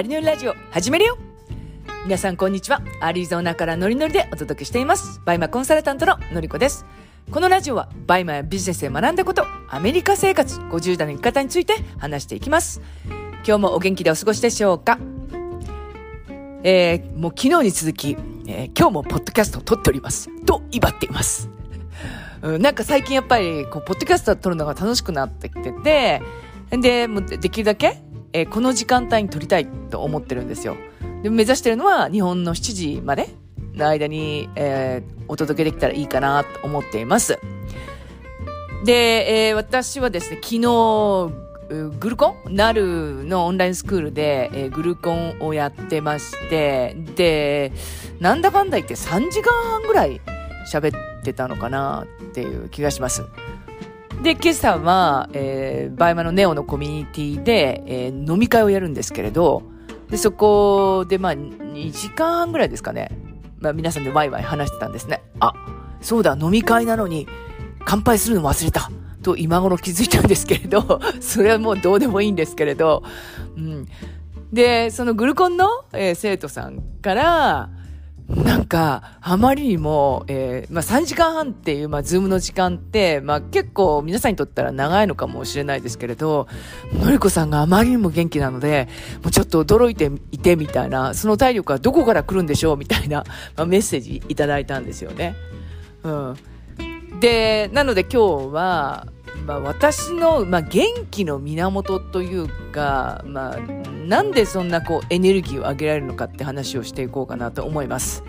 アリノリラジオ始めるよ皆さんこんにちは。アリゾナからノリノリでお届けしています。バイマコンサルタントののりこです。このラジオはバイマやビジネスで学んだこと、アメリカ生活、50代の生き方について話していきます。今日もお元気でお過ごしでしょうか？えー、もう昨日に続き、えー、今日もポッドキャストを撮っております。と、威張っています。うん、なんか最近やっぱり、こう、ポッドキャストを撮るのが楽しくなってきてて、で、もうできるだけ、えー、この時間帯に撮りたいと思ってるんですよ。で、目指してるのは日本の7時までの間に、えー、お届けできたらいいかなと思っています。で、えー、私はですね、昨日、グルコン？なるのオンラインスクールで、えー、グルコンをやってまして、で、なんだかんだ言って3時間半ぐらい喋ってたのかなっていう気がします。で、今朝は、えー、バイマのネオのコミュニティで、えー、飲み会をやるんですけれど、で、そこで、まあ、2時間半ぐらいですかね。まあ、皆さんでワイワイ話してたんですね。あ、そうだ、飲み会なのに、乾杯するの忘れた。と今頃気づいたんですけれど、それはもうどうでもいいんですけれど、うん。で、そのグルコンの、えー、生徒さんから、なんか、あまりにも、えー、まあ、3時間半っていう、まあ、ズームの時間って、まあ、結構皆さんにとったら長いのかもしれないですけれど、のりこさんがあまりにも元気なので、もうちょっと驚いていてみたいな、その体力はどこから来るんでしょうみたいな、まあ、メッセージいただいたんですよね。うん。で、なので今日は、まあ、私の、まあ、元気の源というか、まあ、なんでそんなこうエネルギーを上げられるのかって話をしていこうかなと思います。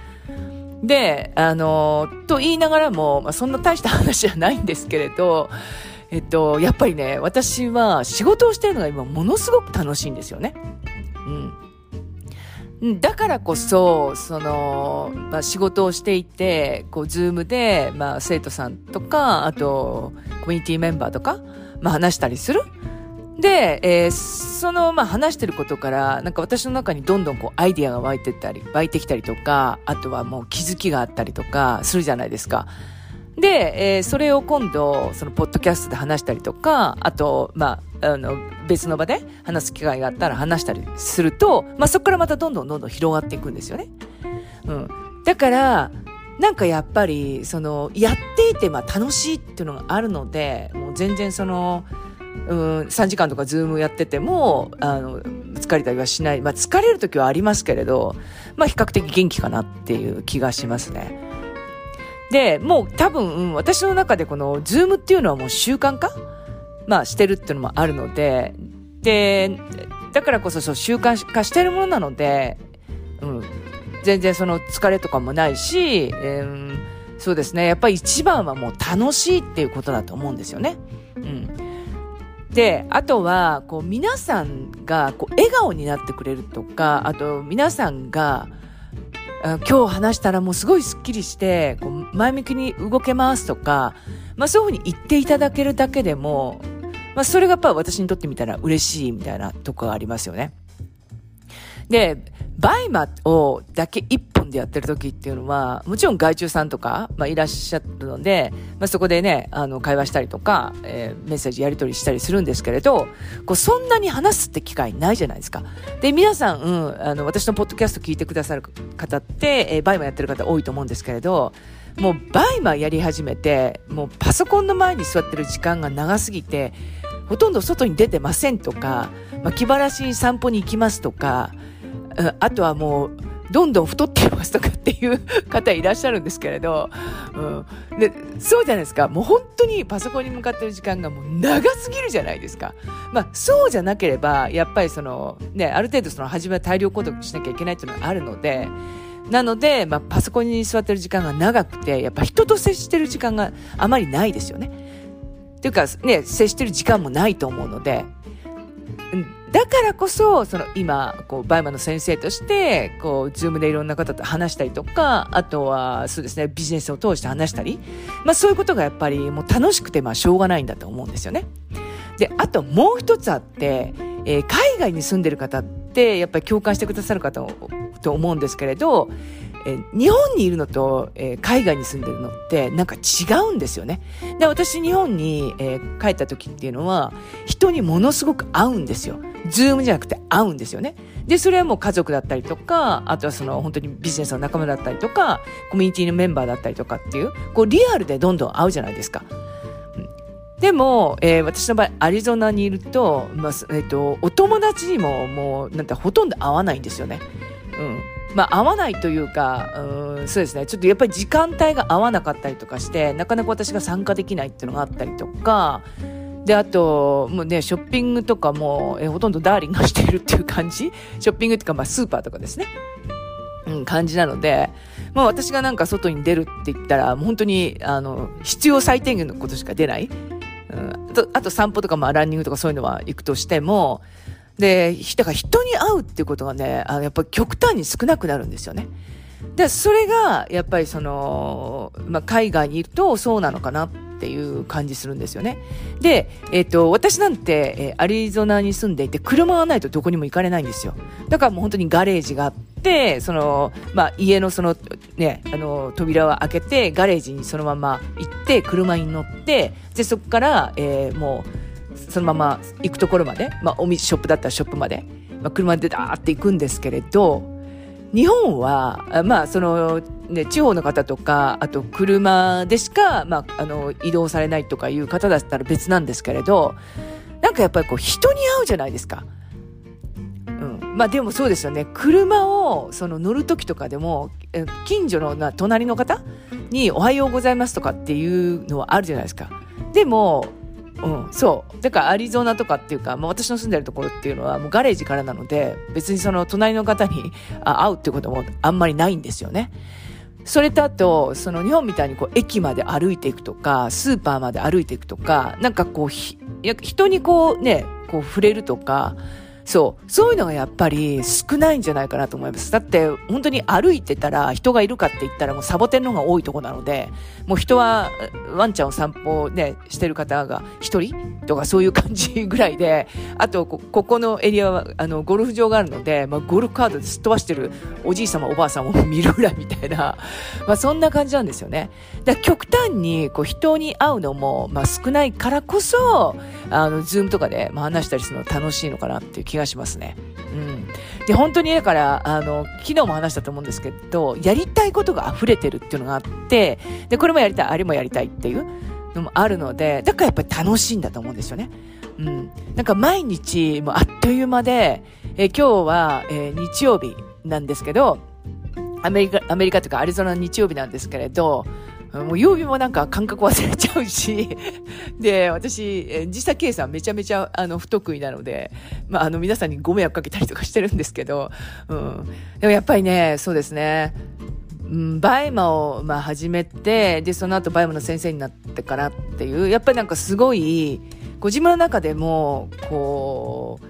で、あの、と言いながらも、まあ、そんな大した話じゃないんですけれど、えっと、やっぱりね、私は仕事をしてるのが今ものすごく楽しいんですよね。うん。だからこそ、その、まあ、仕事をしていて、こう、ズームで、まあ、生徒さんとか、あと、コミュニティメンバーとか、まあ、話したりする。で、えー、その、まあ、話してることから、なんか私の中にどんどんこう、アイディアが湧いてったり、湧いてきたりとか、あとはもう気づきがあったりとか、するじゃないですか。で、えー、それを今度、その、ポッドキャストで話したりとか、あと、まあ、あの、別の場で話す機会があったら話したりすると、まあ、そこからまたどんどんどんどん広がっていくんですよね。うん。だから、なんかやっぱり、その、やっていて、まあ、楽しいっていうのがあるので、もう全然その、うん、3時間とかズームやってても、あの、疲れたりはしない。まあ、疲れる時はありますけれど、まあ、比較的元気かなっていう気がしますね。で、もう多分、私の中でこの、ズームっていうのはもう習慣化？まあ、してるっていうのもあるので、で、だからこそそう習慣化してるものなので、うん、全然その疲れとかもないし、えー、そうですね。やっぱり一番はもう楽しいっていうことだと思うんですよね。うん。で、あとは、こう、皆さんが、こう、笑顔になってくれるとか、あと、皆さんが、今日話したらもうすごいスッキリして、こう前向きに動けますとか、まあそういうふうに言っていただけるだけでも、まあそれがやっぱ私にとってみたら嬉しいみたいなとこがありますよね。で、バイマをだけ一本でやってる時っていうのは、もちろん外注さんとか、まあ、いらっしゃるので、まあ、そこでね、あの、会話したりとか、えー、メッセージやり取りしたりするんですけれど、こう、そんなに話すって機会ないじゃないですか。で、皆さん、うん、あの、私のポッドキャスト聞いてくださる方って、えー、 BUYMA やってる方多いと思うんですけれど、もう BUYMA やり始めて、もうパソコンの前に座ってる時間が長すぎて、ほとんど外に出てませんとか、まあ、気晴らしに散歩に行きますとか、あとはもう、どんどん太っていますとかっていう方いらっしゃるんですけれど、うん、でそうじゃないですかもう本当にパソコンに向かってる時間がもう長すぎるじゃないですか。まあそうじゃなければやっぱりそのねある程度その初めは大量購読しなきゃいけないっていうのがあるので。なので、まあ、パソコンに座ってる時間が長くて、やっぱ人と接してる時間があまりないですよね。っていうか、ね、接してる時間もないと思うので、うんだからこそ、その今、こう、 BUYMA の先生として、こう、 Zoom でいろんな方と話したりとか、あとは、そうですね、ビジネスを通して話したり、まあそういうことがやっぱりもう楽しくて、まあしょうがないんだと思うんですよね。で、あともう一つあって、えー、海外に住んでる方って、やっぱり共感してくださる方と思うんですけれど、えー、日本にいるのと、えー、海外に住んでるのってなんか違うんですよね。で、私日本に、えー、帰った時っていうのは人にものすごく合うんですよ。ズームじゃなくて会うんですよね。で、それはもう家族だったりとか、あとはその本当にビジネスの仲間だったりとか、コミュニティのメンバーだったりとかっていう、こうリアルでどんどん会うじゃないですか。でも、えー、私の場合、アリゾナにいると、まあ、えっ、ー、と、お友達にももう、なんてほとんど会わないんですよね。うん。まあ、合わないというか、うん、そうですね。ちょっとやっぱり時間帯が合わなかったりとかして、なかなか私が参加できないっていうのがあったりとか、で、あと、もうね、ショッピングとかも、えほとんどダーリンがしているっていう感じ？ショッピングっていうか、まあ、スーパーとかですね。うん、感じなので、まあ私がなんか外に出るって言ったら、本当に、あの、必要最低限のことしか出ない。うん、あと、あと散歩とか、まあランニングとかそういうのは行くとしても、で、だから人に会うっていうことがね、あのやっぱり極端に少なくなるんですよね。で、それが、やっぱりその、まあ、海外にいるとそうなのかなっていう感じするんですよね。で、えっ、ー、と、私なんて、えー、アリゾナに住んでいて、車がないとどこにも行かれないんですよ。だからもう本当にガレージがあって、その、まあ、家のその、ね、あの、扉を開けて、ガレージにそのまま行って、車に乗って、で、そこから、えー、もう、そのまま行くところまで、まあ、お店ショップだったらショップまで、まあ、車でダーって行くんですけれど、日本は、まあ、その、ね、地方の方とか、あと車でしか、まあ、あの、移動されないとかいう方だったら別なんですけれど、なんかやっぱりこう、人に会うじゃないですか。うん。まあでもそうですよね。車を、その乗る時とかでも、近所のな、隣の方におはようございますとかっていうのはあるじゃないですか。でも、うん、そう。だからアリゾナとかっていうか、まあ、私の住んでるところっていうのはもうガレージからなので、別にその隣の方に会うっていうこともあんまりないんですよね。それとあと、その日本みたいにこう駅まで歩いていくとか、スーパーまで歩いていくとか、なんかこう、人にこうね、こう触れるとか、そう。そういうのがやっぱり少ないんじゃないかなと思います。だって、本当に歩いてたら人がいるかって言ったらもうサボテンの方が多いとこなので、もう人はワンちゃんを散歩ね、してる方が一人とかそういう感じぐらいで、あとこ、ここのエリアは、あの、ゴルフ場があるので、まあ、ゴルフカードですっ飛ばしてるおじい様おばあさんを見るぐらいみたいな、まあ、そんな感じなんですよね。だ極端にこう人に会うのも、まあ、少ないからこそ、あの、ズームとかで、まあ、話したりするの楽しいのかなっていう気がしますね。うん。で、本当にだから、あの、昨日も話したと思うんですけど、やりたいことが溢れてるっていうのがあって、で、これもやりたい、あれもやりたいっていうのもあるので、だからやっぱり楽しいんだと思うんですよね。うん。なんか毎日、もうあっという間で、え今日は、えー、日曜日なんですけど、アメリカ、アメリカというかアリゾナの日曜日なんですけれど、もう曜日もなんか感覚忘れちゃうし、で、私、時差計算めちゃめちゃあの不得意なので、まあ、あの皆さんにご迷惑かけたりとかしてるんですけど、うん。でもやっぱりね、そうですね、うん、 BUYMA を、まあ、始めて、で、その後 BUYMA の先生になってからっていう、やっぱりなんかすごい、ご自分の中でも、こう、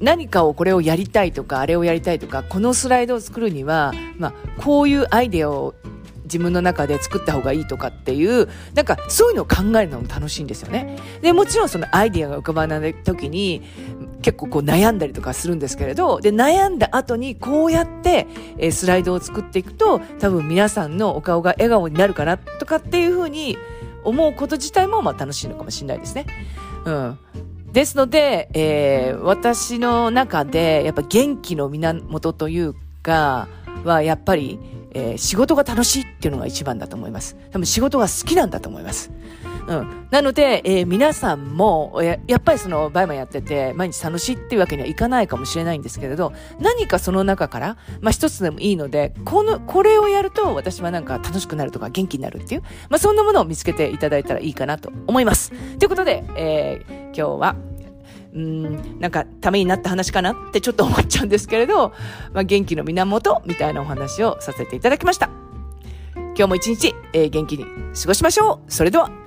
何かをこれをやりたいとか、あれをやりたいとか、このスライドを作るには、まあ、こういうアイデアを自分の中で作った方がいいとかっていう、なんかそういうのを考えるのも楽しいんですよね。で、もちろんそのアイディアが浮かばない時に、結構こう悩んだりとかするんですけれど、で、悩んだ後にこうやって、えスライドを作っていくと、多分皆さんのお顔が笑顔になるかなとかっていうふうに思うこと自体もまあ楽しいのかもしれないですね。うん。ですので、えー、私の中でやっぱ元気の源というか、はやっぱり、えー、仕事が楽しいっていうのが一番だと思います。多分仕事が好きなんだと思います。うん。なので、えー、皆さんもや、やっぱりその、バイマンやってて、毎日楽しいっていうわけにはいかないかもしれないんですけれど、何かその中から、まあ一つでもいいので、この、これをやると、私はなんか楽しくなるとか元気になるっていう、まあそんなものを見つけていただいたらいいかなと思います。ということで、えー、今日は、うん、なんかためになった話かなってちょっと思っちゃうんですけれど、まあ、元気の源みたいなお話をさせていただきました。今日も一日、えー、元気に過ごしましょう。それでは。